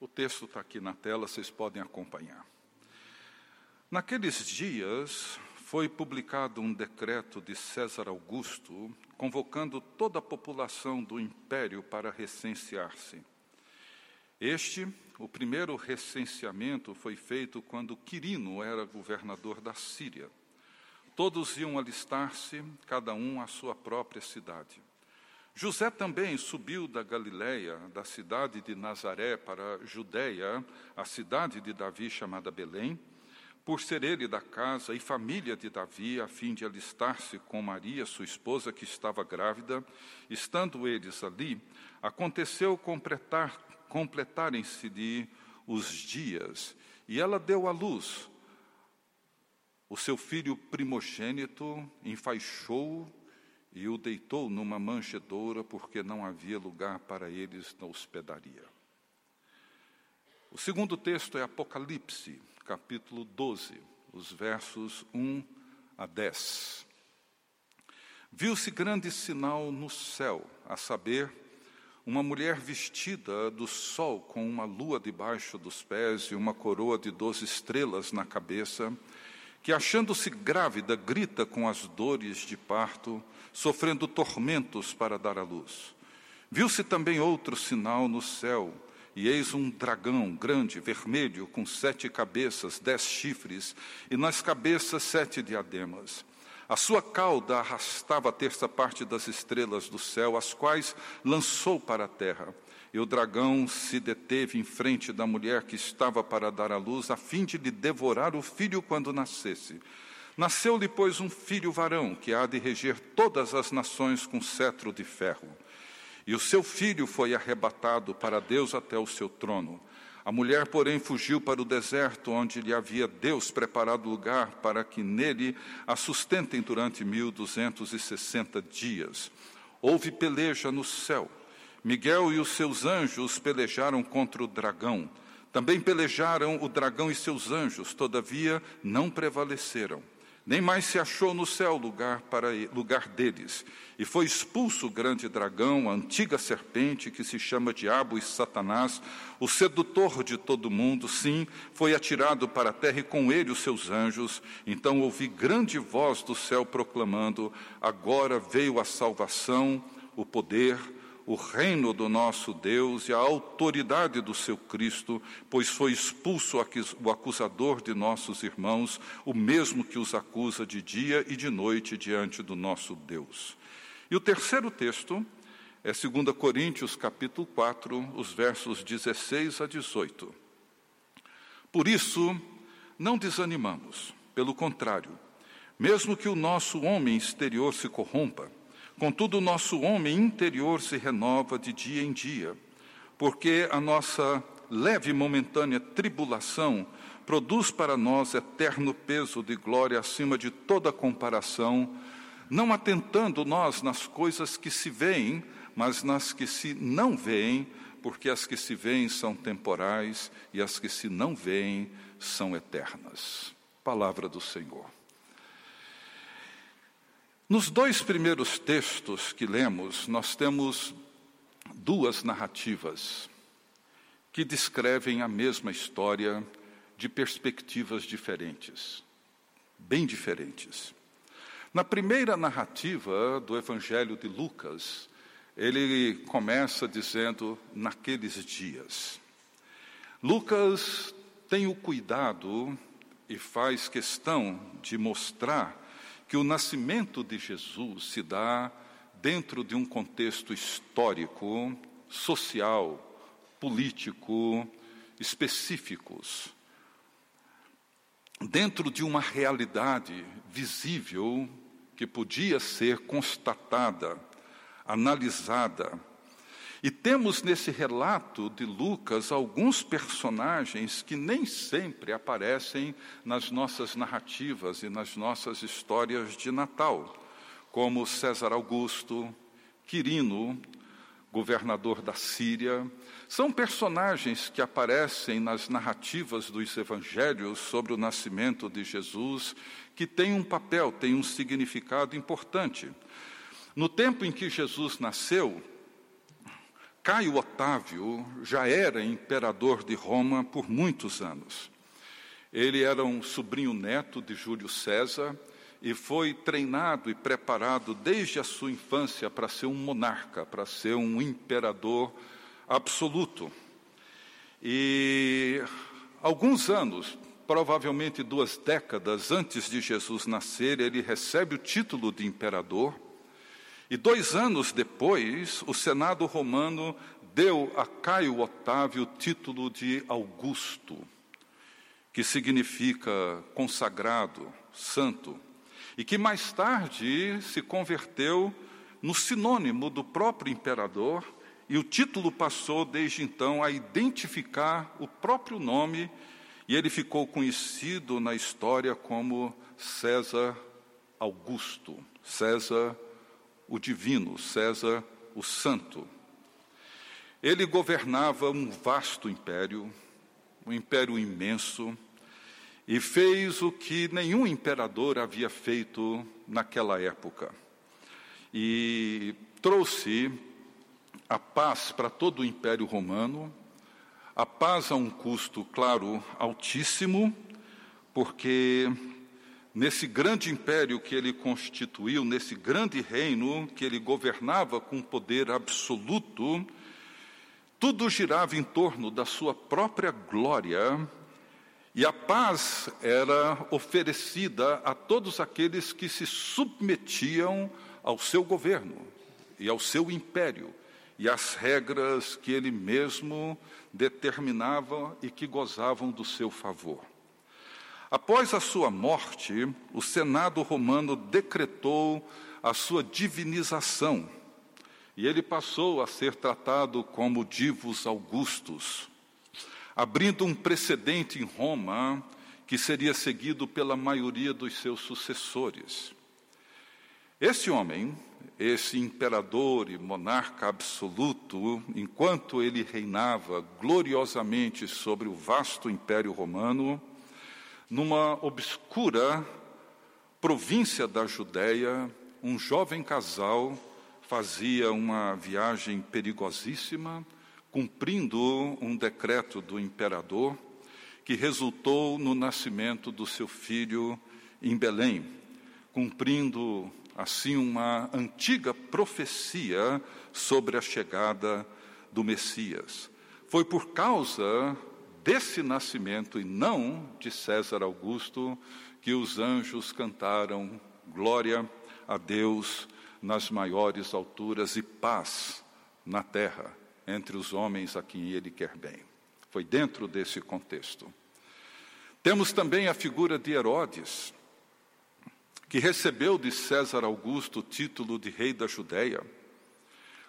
O texto está aqui na tela, vocês podem acompanhar. Naqueles dias, foi publicado um decreto de César Augusto convocando toda a população do império para recensear-se. Este, o primeiro recenseamento, foi feito quando Quirino era governador da Síria. Todos iam alistar-se, cada um à sua própria cidade. José também subiu da Galiléia, da cidade de Nazaré, para Judéia, a cidade de Davi chamada Belém, por ser ele da casa e família de Davi, a fim de alistar-se com Maria, sua esposa, que estava grávida. Estando eles ali, aconteceu completar, completarem-se os dias, e ela deu à luz. O seu filho primogênito enfaixou e o deitou numa manjedoura, porque não havia lugar para eles na hospedaria. O segundo texto é Apocalipse, capítulo 12, os versos 1 a 10. Viu-se grande sinal no céu, a saber, uma mulher vestida do sol com uma lua debaixo dos pés e uma coroa de doze estrelas na cabeça, que, achando-se grávida, grita com as dores de parto, sofrendo tormentos para dar à luz. Viu-se também outro sinal no céu, e eis um dragão grande, vermelho, com sete cabeças, dez chifres, e nas cabeças sete diademas. A sua cauda arrastava a terça parte das estrelas do céu, as quais lançou para a terra. E o dragão se deteve em frente da mulher que estava para dar à luz, a fim de lhe devorar o filho quando nascesse. Nasceu-lhe, pois, um filho varão, que há de reger todas as nações com cetro de ferro. E o seu filho foi arrebatado para Deus até o seu trono. A mulher, porém, fugiu para o deserto, onde lhe havia Deus preparado lugar para que nele a sustentem durante mil duzentos e sessenta dias. Houve peleja no céu. Miguel e os seus anjos pelejaram contra o dragão. Também pelejaram o dragão e seus anjos, todavia não prevaleceram nem mais se achou no céu lugar para lugar deles. E foi expulso o grande dragão, a antiga serpente que se chama Diabo e Satanás, o sedutor de todo mundo, sim, foi atirado para a terra e com ele os seus anjos. Então ouvi grande voz do céu proclamando: Agora veio a salvação, o poder, o reino do nosso Deus e a autoridade do seu Cristo, pois foi expulso o acusador de nossos irmãos, o mesmo que os acusa de dia e de noite diante do nosso Deus. E o terceiro texto é 2 Coríntios capítulo 4, os versos 16 a 18. Por isso, não desanimamos, pelo contrário, mesmo que o nosso homem exterior se corrompa, Contudo, o nosso homem interior se renova de dia em dia, porque a nossa leve e momentânea tribulação produz para nós eterno peso de glória acima de toda comparação, não atentando nós nas coisas que se veem, mas nas que se não veem, porque as que se veem são temporais e as que se não veem são eternas. Palavra do Senhor. Nos dois primeiros textos que lemos, nós temos duas narrativas que descrevem a mesma história de perspectivas diferentes, bem diferentes. Na primeira narrativa do Evangelho de Lucas, ele começa dizendo naqueles dias. Lucas tem o cuidado e faz questão de mostrar que o nascimento de Jesus se dá dentro de um contexto histórico, social, político, específicos, dentro de uma realidade visível que podia ser constatada, analisada, e temos nesse relato de Lucas alguns personagens que nem sempre aparecem nas nossas narrativas e nas nossas histórias de Natal, como César Augusto, Quirino, governador da Síria. São personagens que aparecem nas narrativas dos evangelhos sobre o nascimento de Jesus, que têm um papel, têm um significado importante. No tempo em que Jesus nasceu, Caio Otávio já era imperador de Roma por muitos anos. Ele era um sobrinho neto de Júlio César e foi treinado e preparado desde a sua infância para ser um monarca, para ser um imperador absoluto. E alguns anos, provavelmente duas décadas antes de Jesus nascer, ele recebe o título de imperador. E dois anos depois, o Senado romano deu a Caio Otávio o título de Augusto, que significa consagrado, santo e que mais tarde se converteu no sinônimo do próprio imperador, e o título passou desde então a identificar o próprio nome, e ele ficou conhecido na história como César Augusto, César o Divino, César o Santo. Ele governava um vasto império, um império imenso, e fez o que nenhum imperador havia feito naquela época. E trouxe a paz para todo o Império Romano, a paz a um custo, claro, altíssimo, porque nesse grande império que ele constituiu, nesse grande reino que ele governava com poder absoluto, tudo girava em torno da sua própria glória e a paz era oferecida a todos aqueles que se submetiam ao seu governo e ao seu império e às regras que ele mesmo determinava e que gozavam do seu favor. Após a sua morte, o Senado romano decretou a sua divinização e ele passou a ser tratado como divus augustus, abrindo um precedente em Roma que seria seguido pela maioria dos seus sucessores. Esse homem, esse imperador e monarca absoluto, enquanto ele reinava gloriosamente sobre o vasto império romano, numa obscura província da Judéia, um jovem casal fazia uma viagem perigosíssima cumprindo um decreto do imperador que resultou no nascimento do seu filho em Belém, cumprindo assim uma antiga profecia sobre a chegada do Messias. Foi por causa desse nascimento e não de César Augusto que os anjos cantaram glória a Deus nas maiores alturas e paz na terra entre os homens a quem ele quer bem. Foi dentro desse contexto. Temos também a figura de Herodes, que recebeu de César Augusto o título de rei da Judéia,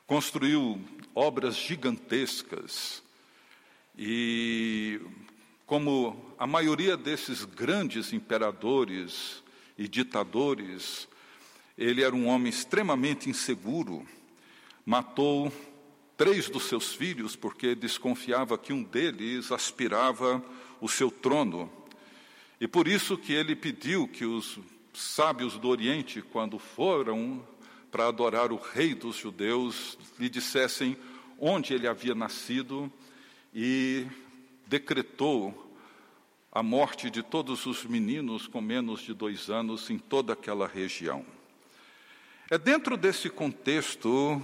construiu obras gigantescas e, como a maioria desses grandes imperadores e ditadores, ele era um homem extremamente inseguro, matou três dos seus filhos, porque desconfiava que um deles aspirava o seu trono. E por isso que ele pediu que os sábios do Oriente, quando foram para adorar o rei dos judeus, lhe dissessem onde ele havia nascido e decretou a morte de todos os meninos com menos de dois anos em toda aquela região. É dentro desse contexto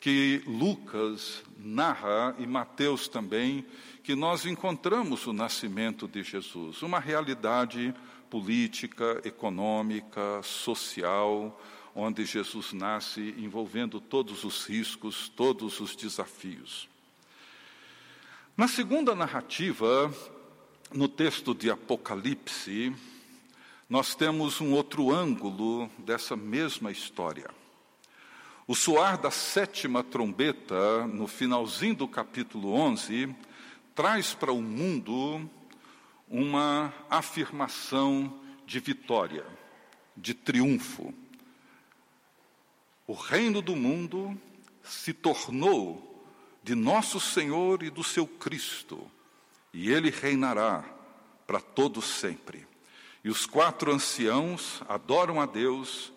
que Lucas narra e Mateus também, que nós encontramos o nascimento de Jesus, uma realidade política, econômica, social, onde Jesus nasce envolvendo todos os riscos, todos os desafios. Na segunda narrativa, no texto de Apocalipse, nós temos um outro ângulo dessa mesma história. O soar da sétima trombeta, no finalzinho do capítulo 11, traz para o mundo uma afirmação de vitória, de triunfo. O reino do mundo se tornou de nosso Senhor e do seu Cristo, e ele reinará para todos sempre. E os quatro anciãos adoram a Deus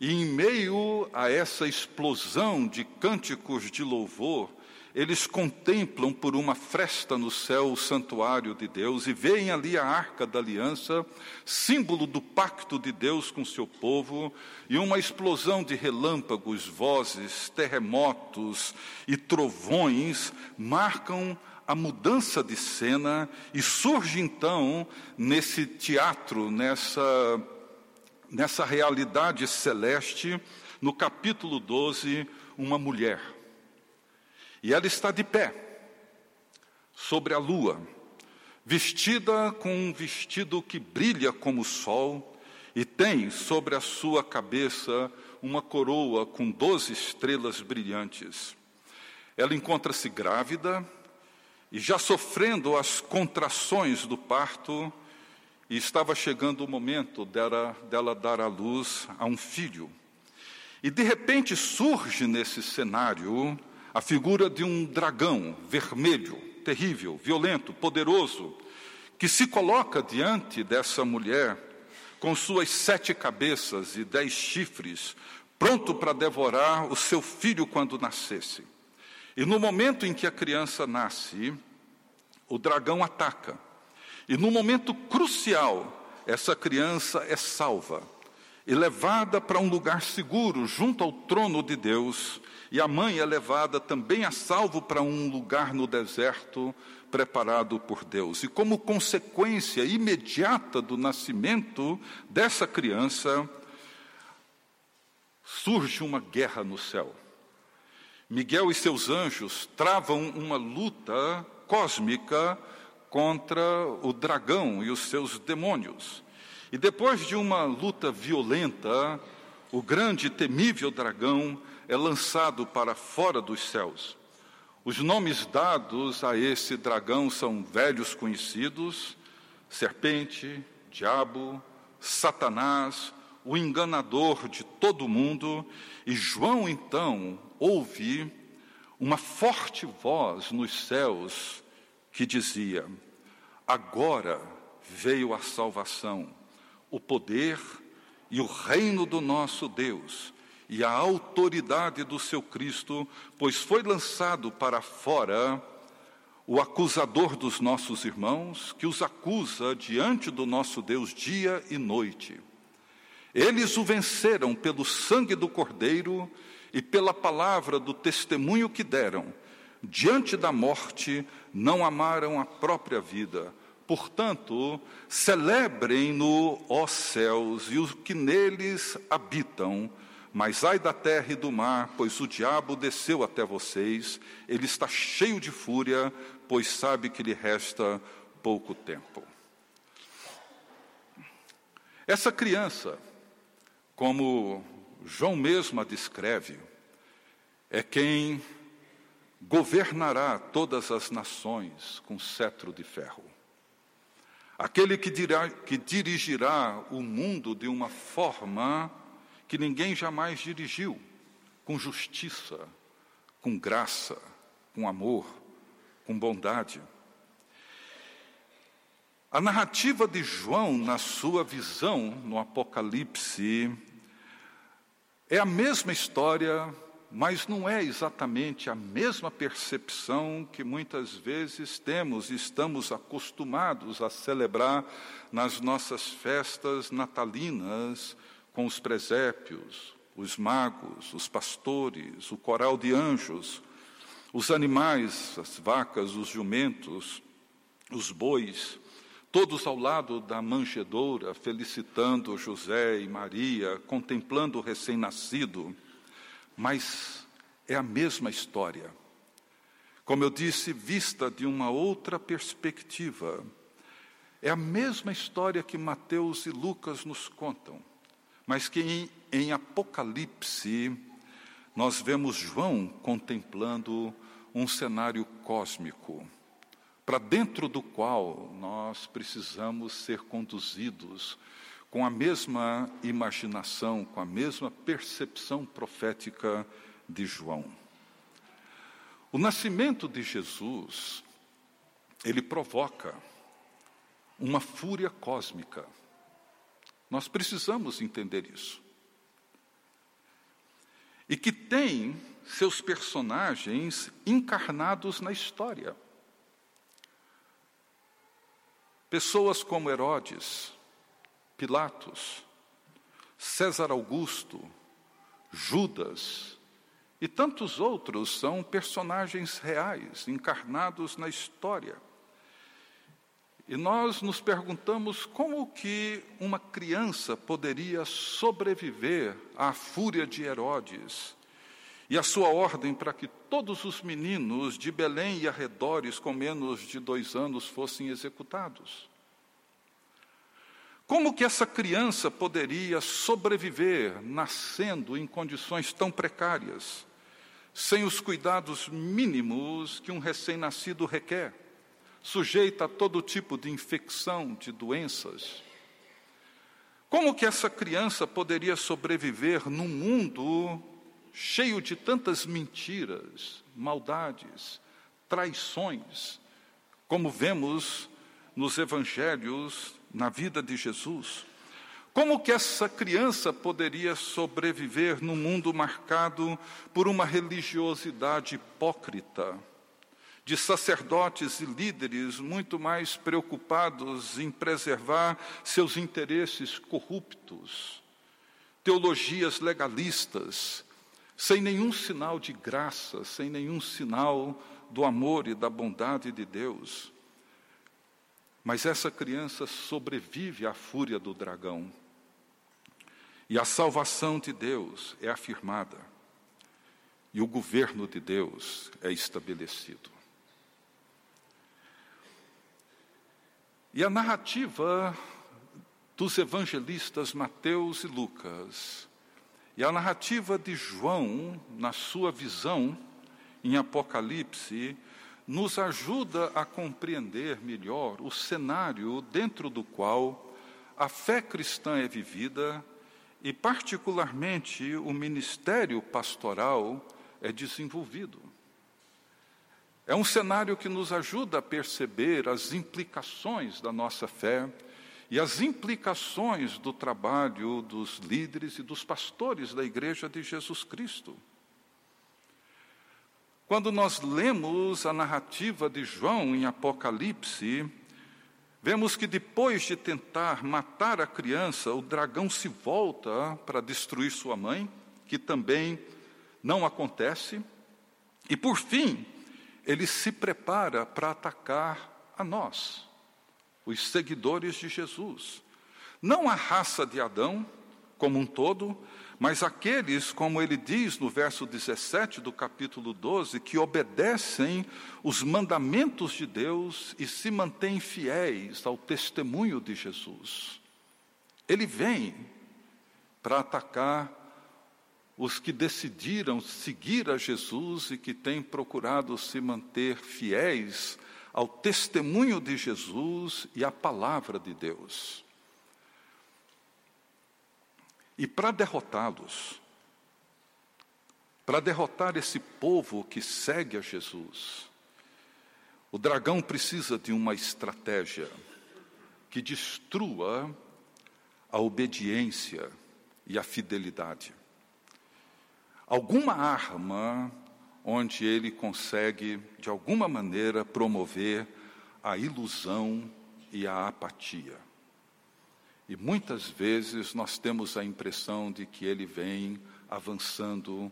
e em meio a essa explosão de cânticos de louvor, eles contemplam por uma fresta no céu o santuário de Deus e veem ali a arca da aliança, símbolo do pacto de Deus com seu povo, e uma explosão de relâmpagos, vozes, terremotos e trovões marcam a mudança de cena e surge então nesse teatro, nessa, nessa realidade celeste, no capítulo 12, uma mulher e ela está de pé, sobre a lua, vestida com um vestido que brilha como o sol, e tem sobre a sua cabeça uma coroa com doze estrelas brilhantes. Ela encontra-se grávida e já sofrendo as contrações do parto, e estava chegando o momento dela, dela dar à luz a um filho. E de repente surge nesse cenário a figura de um dragão vermelho, terrível, violento, poderoso, que se coloca diante dessa mulher com suas sete cabeças e dez chifres, pronto para devorar o seu filho quando nascesse. E no momento em que a criança nasce, o dragão ataca. E no momento crucial, essa criança é salva e levada para um lugar seguro junto ao trono de Deus, e a mãe é levada também a salvo para um lugar no deserto preparado por Deus. E como consequência imediata do nascimento dessa criança, surge uma guerra no céu. Miguel e seus anjos travam uma luta cósmica contra o dragão e os seus demônios. E depois de uma luta violenta, o grande e temível dragão é lançado para fora dos céus. Os nomes dados a esse dragão são velhos conhecidos: serpente, diabo, Satanás, o enganador de todo mundo. E João então ouve uma forte voz nos céus que dizia: Agora veio a salvação, o poder e o reino do nosso Deus e a autoridade do seu Cristo, pois foi lançado para fora o acusador dos nossos irmãos, que os acusa diante do nosso Deus dia e noite. Eles o venceram pelo sangue do Cordeiro e pela palavra do testemunho que deram. Diante da morte, não amaram a própria vida. Portanto, celebrem-no, ó céus, e os que neles habitam, mas ai da terra e do mar, pois o diabo desceu até vocês, ele está cheio de fúria, pois sabe que lhe resta pouco tempo. Essa criança, como João mesmo a descreve, é quem governará todas as nações com cetro de ferro. Aquele que, dirá, que dirigirá o mundo de uma forma que ninguém jamais dirigiu, com justiça, com graça, com amor, com bondade. A narrativa de João, na sua visão no Apocalipse, é a mesma história, mas não é exatamente a mesma percepção que muitas vezes temos e estamos acostumados a celebrar nas nossas festas natalinas com os presépios, os magos, os pastores, o coral de anjos, os animais, as vacas, os jumentos, os bois, todos ao lado da manjedoura, felicitando José e Maria, contemplando o recém-nascido. Mas é a mesma história. Como eu disse, vista de uma outra perspectiva. É a mesma história que Mateus e Lucas nos contam mas que em, em Apocalipse nós vemos João contemplando um cenário cósmico, para dentro do qual nós precisamos ser conduzidos com a mesma imaginação, com a mesma percepção profética de João. O nascimento de Jesus, ele provoca uma fúria cósmica. Nós precisamos entender isso. E que tem seus personagens encarnados na história. Pessoas como Herodes, Pilatos, César Augusto, Judas e tantos outros são personagens reais, encarnados na história. E nós nos perguntamos como que uma criança poderia sobreviver à fúria de Herodes e a sua ordem para que todos os meninos de Belém e arredores com menos de dois anos fossem executados. Como que essa criança poderia sobreviver nascendo em condições tão precárias, sem os cuidados mínimos que um recém-nascido requer? sujeita a todo tipo de infecção, de doenças. Como que essa criança poderia sobreviver num mundo cheio de tantas mentiras, maldades, traições, como vemos nos evangelhos, na vida de Jesus? Como que essa criança poderia sobreviver num mundo marcado por uma religiosidade hipócrita? de sacerdotes e líderes muito mais preocupados em preservar seus interesses corruptos, teologias legalistas, sem nenhum sinal de graça, sem nenhum sinal do amor e da bondade de Deus. Mas essa criança sobrevive à fúria do dragão. E a salvação de Deus é afirmada. E o governo de Deus é estabelecido. E a narrativa dos evangelistas Mateus e Lucas, e a narrativa de João, na sua visão em Apocalipse, nos ajuda a compreender melhor o cenário dentro do qual a fé cristã é vivida e, particularmente, o ministério pastoral é desenvolvido. É um cenário que nos ajuda a perceber as implicações da nossa fé e as implicações do trabalho dos líderes e dos pastores da Igreja de Jesus Cristo. Quando nós lemos a narrativa de João em Apocalipse, vemos que depois de tentar matar a criança, o dragão se volta para destruir sua mãe, que também não acontece, e por fim, ele se prepara para atacar a nós, os seguidores de Jesus. Não a raça de Adão como um todo, mas aqueles, como ele diz no verso 17 do capítulo 12, que obedecem os mandamentos de Deus e se mantêm fiéis ao testemunho de Jesus. Ele vem para atacar os que decidiram seguir a Jesus e que têm procurado se manter fiéis ao testemunho de Jesus e à palavra de Deus. E para derrotá-los, para derrotar esse povo que segue a Jesus, o dragão precisa de uma estratégia que destrua a obediência e a fidelidade alguma arma onde ele consegue, de alguma maneira, promover a ilusão e a apatia. E muitas vezes nós temos a impressão de que ele vem avançando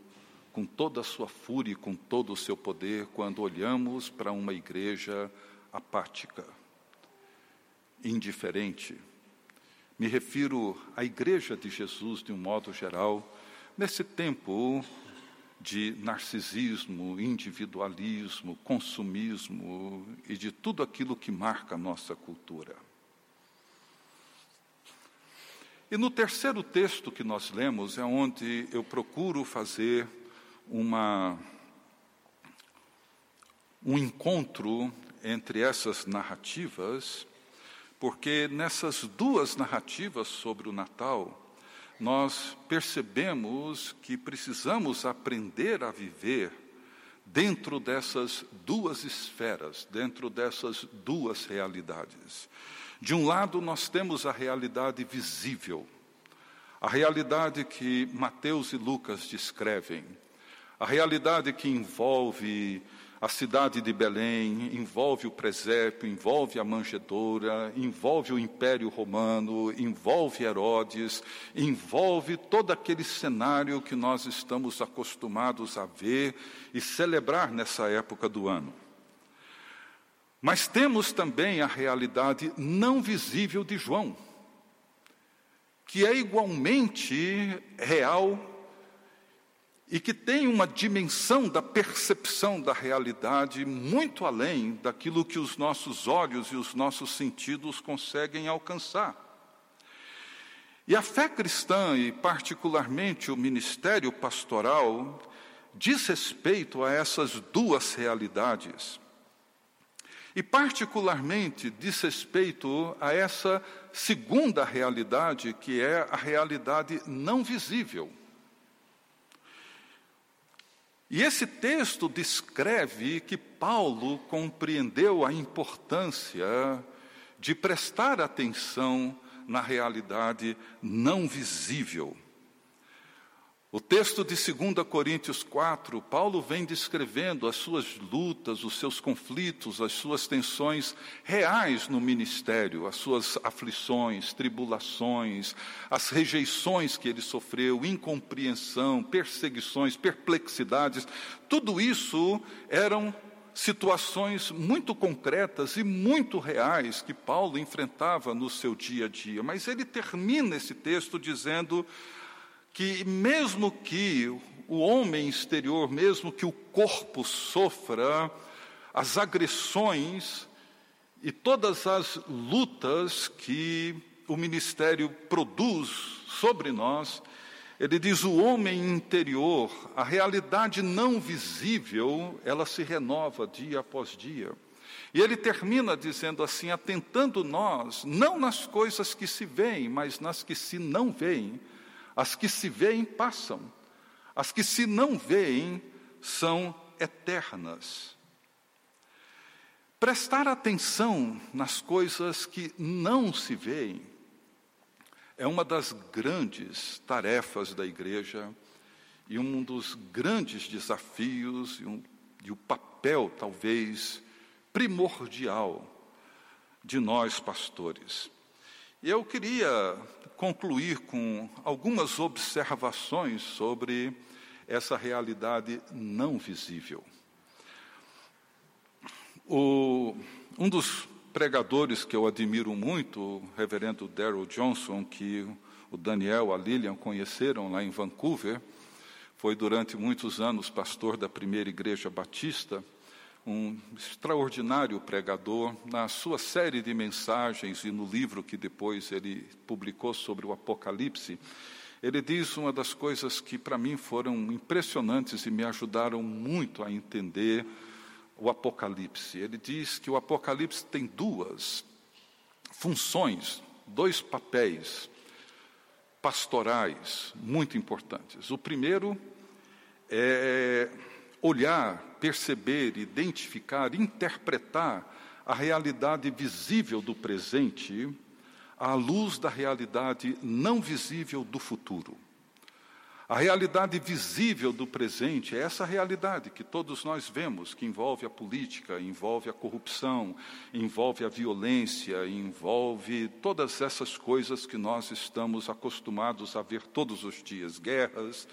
com toda a sua fúria e com todo o seu poder quando olhamos para uma igreja apática, indiferente. Me refiro à igreja de Jesus de um modo geral, Nesse tempo de narcisismo, individualismo, consumismo e de tudo aquilo que marca a nossa cultura. E no terceiro texto que nós lemos é onde eu procuro fazer uma um encontro entre essas narrativas, porque nessas duas narrativas sobre o Natal, nós percebemos que precisamos aprender a viver dentro dessas duas esferas, dentro dessas duas realidades. De um lado, nós temos a realidade visível, a realidade que Mateus e Lucas descrevem, A realidade que envolve a cidade de Belém, envolve o presépio, envolve a manjedoura, envolve o Império Romano, envolve Herodes, envolve todo aquele cenário que nós estamos acostumados a ver e celebrar nessa época do ano. Mas temos também a realidade não visível de João, que é igualmente real e que tem uma dimensão da percepção da realidade muito além daquilo que os nossos olhos e os nossos sentidos conseguem alcançar. E a fé cristã, e particularmente o ministério pastoral, diz respeito a essas duas realidades. E, particularmente, diz respeito a essa segunda realidade, que é a realidade não visível. E esse texto descreve que Paulo compreendeu a importância de prestar atenção na realidade não visível. O texto de 2 Coríntios 4, Paulo vem descrevendo as suas lutas, os seus conflitos, as suas tensões reais no ministério, as suas aflições, tribulações, as rejeições que ele sofreu, incompreensão, perseguições, perplexidades. Tudo isso eram situações muito concretas e muito reais que Paulo enfrentava no seu dia a dia. Mas ele termina esse texto dizendo que, mesmo que o homem exterior, mesmo que o corpo sofra as agressões e todas as lutas que o ministério produz sobre nós, ele diz: o homem interior, a realidade não visível, ela se renova dia após dia. E ele termina dizendo assim: atentando nós, não nas coisas que se veem, mas nas que se não veem as que se veem passam, as que se não veem são eternas. Prestar atenção nas coisas que não se veem é uma das grandes tarefas da igreja e um dos grandes desafios e, um, e o papel, talvez, primordial de nós pastores. E eu queria concluir com algumas observações sobre essa realidade não visível. O, um dos pregadores que eu admiro muito, o reverendo Daryl Johnson, que o Daniel, a Lilian conheceram lá em Vancouver, foi durante muitos anos pastor da primeira igreja batista um extraordinário pregador, na sua série de mensagens e no livro que depois ele publicou sobre o Apocalipse, ele diz uma das coisas que para mim foram impressionantes e me ajudaram muito a entender o Apocalipse. Ele diz que o Apocalipse tem duas funções, dois papéis pastorais muito importantes. O primeiro é olhar, perceber, identificar, interpretar a realidade visível do presente à luz da realidade não visível do futuro. A realidade visível do presente é essa realidade que todos nós vemos, que envolve a política, envolve a corrupção, envolve a violência, envolve todas essas coisas que nós estamos acostumados a ver todos os dias guerras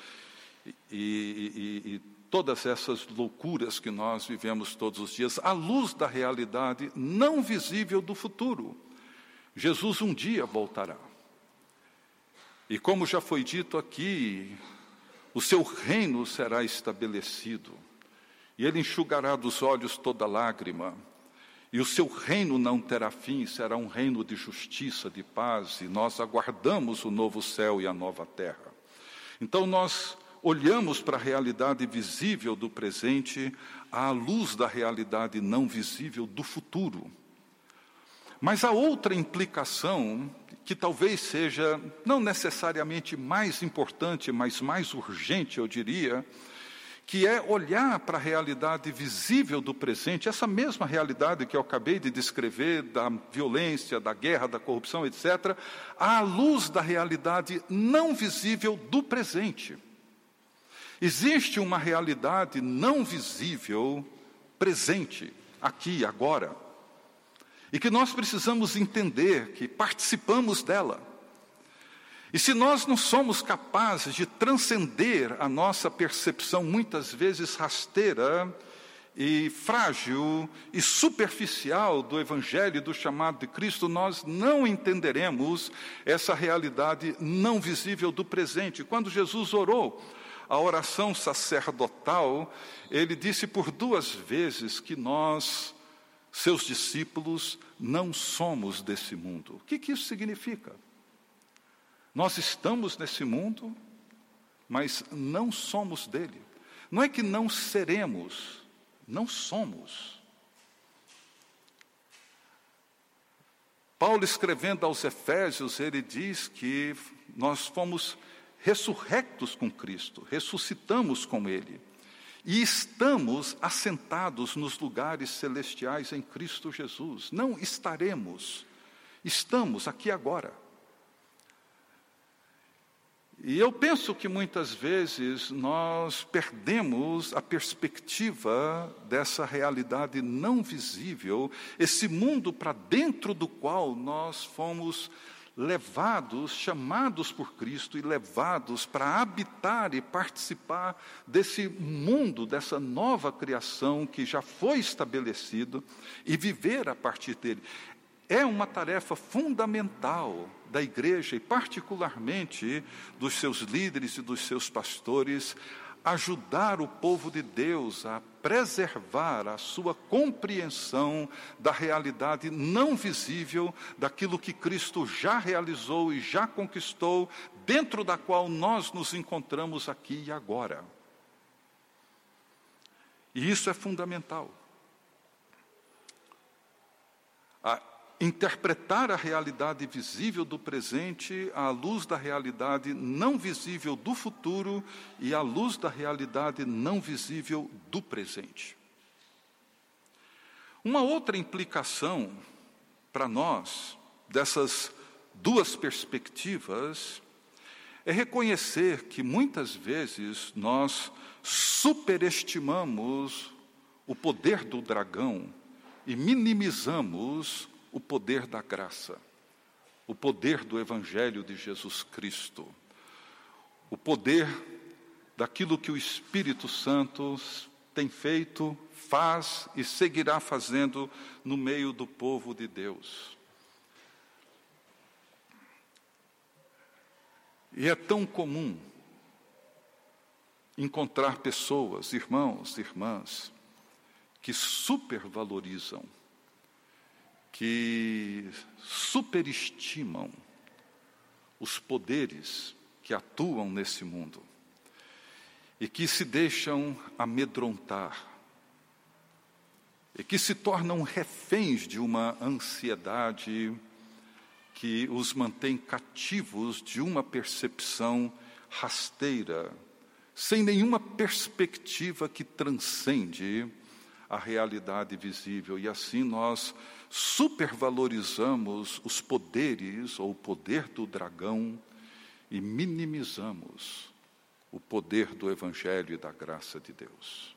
e, e, e todas essas loucuras que nós vivemos todos os dias, à luz da realidade não visível do futuro. Jesus um dia voltará. E como já foi dito aqui, o seu reino será estabelecido, e ele enxugará dos olhos toda lágrima, e o seu reino não terá fim, será um reino de justiça, de paz, e nós aguardamos o novo céu e a nova terra. Então nós olhamos para a realidade visível do presente à luz da realidade não visível do futuro. Mas a outra implicação, que talvez seja não necessariamente mais importante, mas mais urgente, eu diria, que é olhar para a realidade visível do presente, essa mesma realidade que eu acabei de descrever, da violência, da guerra, da corrupção, etc., à luz da realidade não visível do presente. Existe uma realidade não visível presente aqui, agora, e que nós precisamos entender que participamos dela. E se nós não somos capazes de transcender a nossa percepção, muitas vezes rasteira e frágil e superficial do Evangelho do chamado de Cristo, nós não entenderemos essa realidade não visível do presente. Quando Jesus orou, a oração sacerdotal, ele disse por duas vezes que nós, seus discípulos, não somos desse mundo. O que, que isso significa? Nós estamos nesse mundo, mas não somos dele. Não é que não seremos, não somos. Paulo, escrevendo aos Efésios, ele diz que nós fomos ressurrectos com Cristo, ressuscitamos com Ele. E estamos assentados nos lugares celestiais em Cristo Jesus. Não estaremos, estamos aqui agora. E eu penso que muitas vezes nós perdemos a perspectiva dessa realidade não visível, esse mundo para dentro do qual nós fomos levados, chamados por Cristo e levados para habitar e participar desse mundo, dessa nova criação que já foi estabelecido e viver a partir dele. É uma tarefa fundamental da igreja e, particularmente, dos seus líderes e dos seus pastores, ajudar o povo de Deus a preservar a sua compreensão da realidade não visível, daquilo que Cristo já realizou e já conquistou, dentro da qual nós nos encontramos aqui e agora. E isso é fundamental. A interpretar a realidade visível do presente à luz da realidade não visível do futuro e à luz da realidade não visível do presente. Uma outra implicação para nós dessas duas perspectivas é reconhecer que muitas vezes nós superestimamos o poder do dragão e minimizamos o poder da graça, o poder do Evangelho de Jesus Cristo, o poder daquilo que o Espírito Santo tem feito, faz e seguirá fazendo no meio do povo de Deus. E é tão comum encontrar pessoas, irmãos, irmãs, que supervalorizam que superestimam os poderes que atuam nesse mundo e que se deixam amedrontar e que se tornam reféns de uma ansiedade que os mantém cativos de uma percepção rasteira, sem nenhuma perspectiva que transcende a realidade visível. E assim nós supervalorizamos os poderes ou o poder do dragão e minimizamos o poder do Evangelho e da graça de Deus.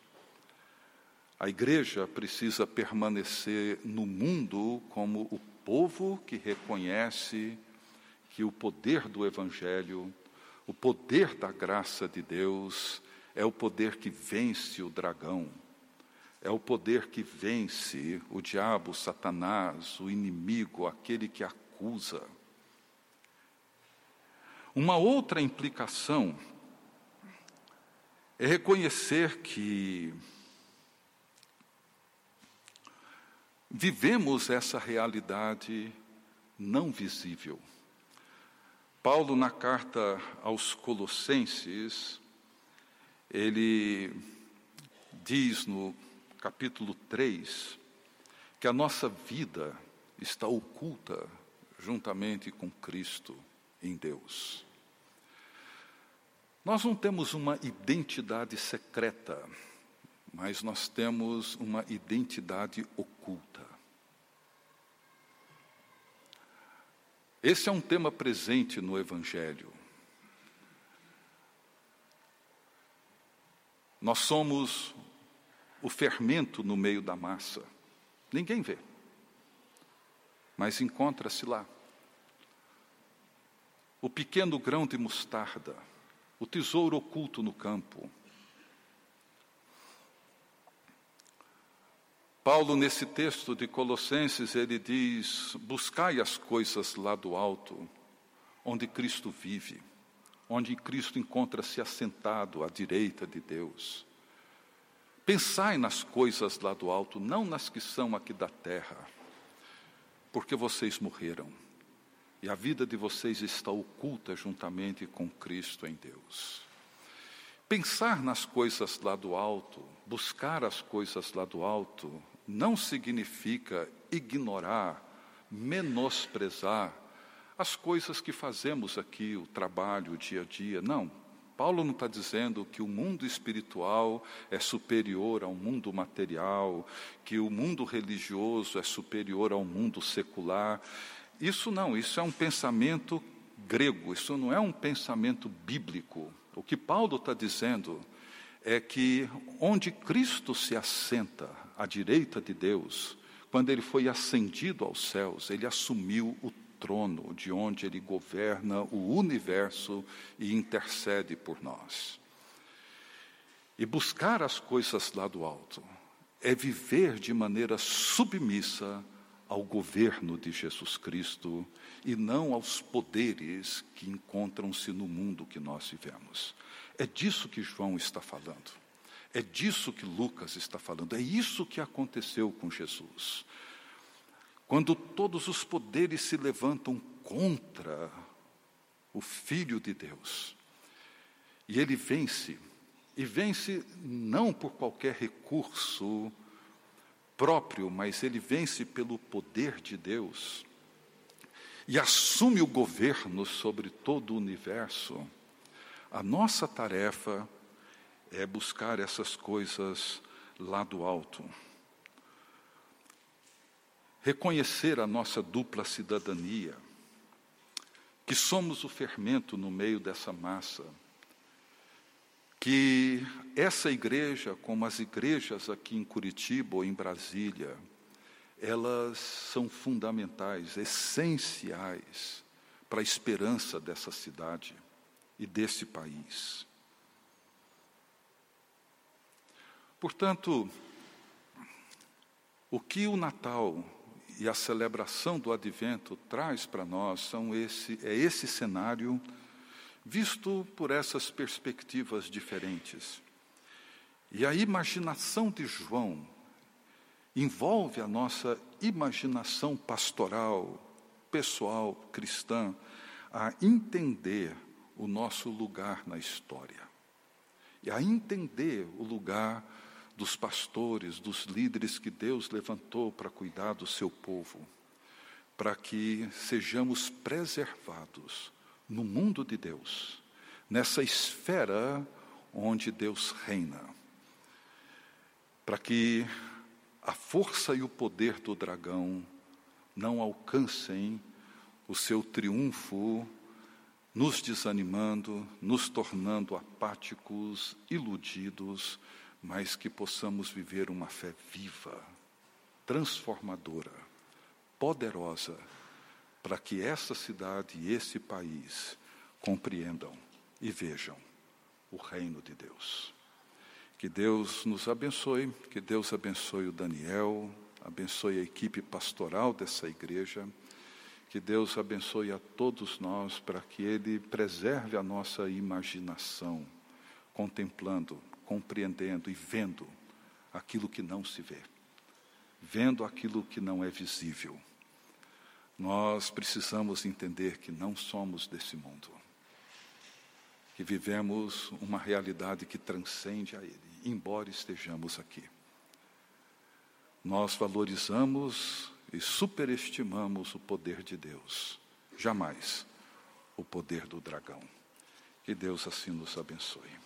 A igreja precisa permanecer no mundo como o povo que reconhece que o poder do Evangelho, o poder da graça de Deus, é o poder que vence o dragão é o poder que vence o diabo, Satanás, o inimigo, aquele que acusa. Uma outra implicação é reconhecer que vivemos essa realidade não visível. Paulo, na carta aos Colossenses, ele diz no capítulo 3, que a nossa vida está oculta juntamente com Cristo em Deus. Nós não temos uma identidade secreta, mas nós temos uma identidade oculta. Esse é um tema presente no Evangelho. Nós somos o fermento no meio da massa. Ninguém vê, mas encontra-se lá. O pequeno grão de mostarda, o tesouro oculto no campo. Paulo, nesse texto de Colossenses, ele diz: buscai as coisas lá do alto, onde Cristo vive, onde Cristo encontra-se assentado à direita de Deus. Pensai nas coisas lá do alto, não nas que são aqui da terra, porque vocês morreram e a vida de vocês está oculta juntamente com Cristo em Deus. Pensar nas coisas lá do alto, buscar as coisas lá do alto, não significa ignorar, menosprezar as coisas que fazemos aqui, o trabalho, o dia a dia. Não. Paulo não está dizendo que o mundo espiritual é superior ao mundo material, que o mundo religioso é superior ao mundo secular. Isso não, isso é um pensamento grego, isso não é um pensamento bíblico. O que Paulo está dizendo é que onde Cristo se assenta à direita de Deus, quando ele foi ascendido aos céus, ele assumiu o trono de onde ele governa o universo e intercede por nós. E buscar as coisas lá do alto é viver de maneira submissa ao governo de Jesus Cristo e não aos poderes que encontram-se no mundo que nós vivemos. É disso que João está falando. É disso que Lucas está falando. É isso que aconteceu com Jesus. Quando todos os poderes se levantam contra o Filho de Deus, e ele vence, e vence não por qualquer recurso próprio, mas ele vence pelo poder de Deus, e assume o governo sobre todo o universo, a nossa tarefa é buscar essas coisas lá do alto reconhecer a nossa dupla cidadania, que somos o fermento no meio dessa massa, que essa igreja, como as igrejas aqui em Curitiba ou em Brasília, elas são fundamentais, essenciais para a esperança dessa cidade e desse país. Portanto, o que o Natal e a celebração do advento traz para nós são esse, é esse cenário visto por essas perspectivas diferentes. E a imaginação de João envolve a nossa imaginação pastoral, pessoal, cristã, a entender o nosso lugar na história e a entender o lugar dos pastores, dos líderes que Deus levantou para cuidar do seu povo, para que sejamos preservados no mundo de Deus, nessa esfera onde Deus reina, para que a força e o poder do dragão não alcancem o seu triunfo, nos desanimando, nos tornando apáticos, iludidos, mas que possamos viver uma fé viva, transformadora, poderosa, para que essa cidade e esse país compreendam e vejam o reino de Deus. Que Deus nos abençoe, que Deus abençoe o Daniel, abençoe a equipe pastoral dessa igreja, que Deus abençoe a todos nós para que Ele preserve a nossa imaginação, contemplando compreendendo e vendo aquilo que não se vê, vendo aquilo que não é visível. Nós precisamos entender que não somos desse mundo, que vivemos uma realidade que transcende a Ele, embora estejamos aqui. Nós valorizamos e superestimamos o poder de Deus, jamais o poder do dragão. Que Deus assim nos abençoe.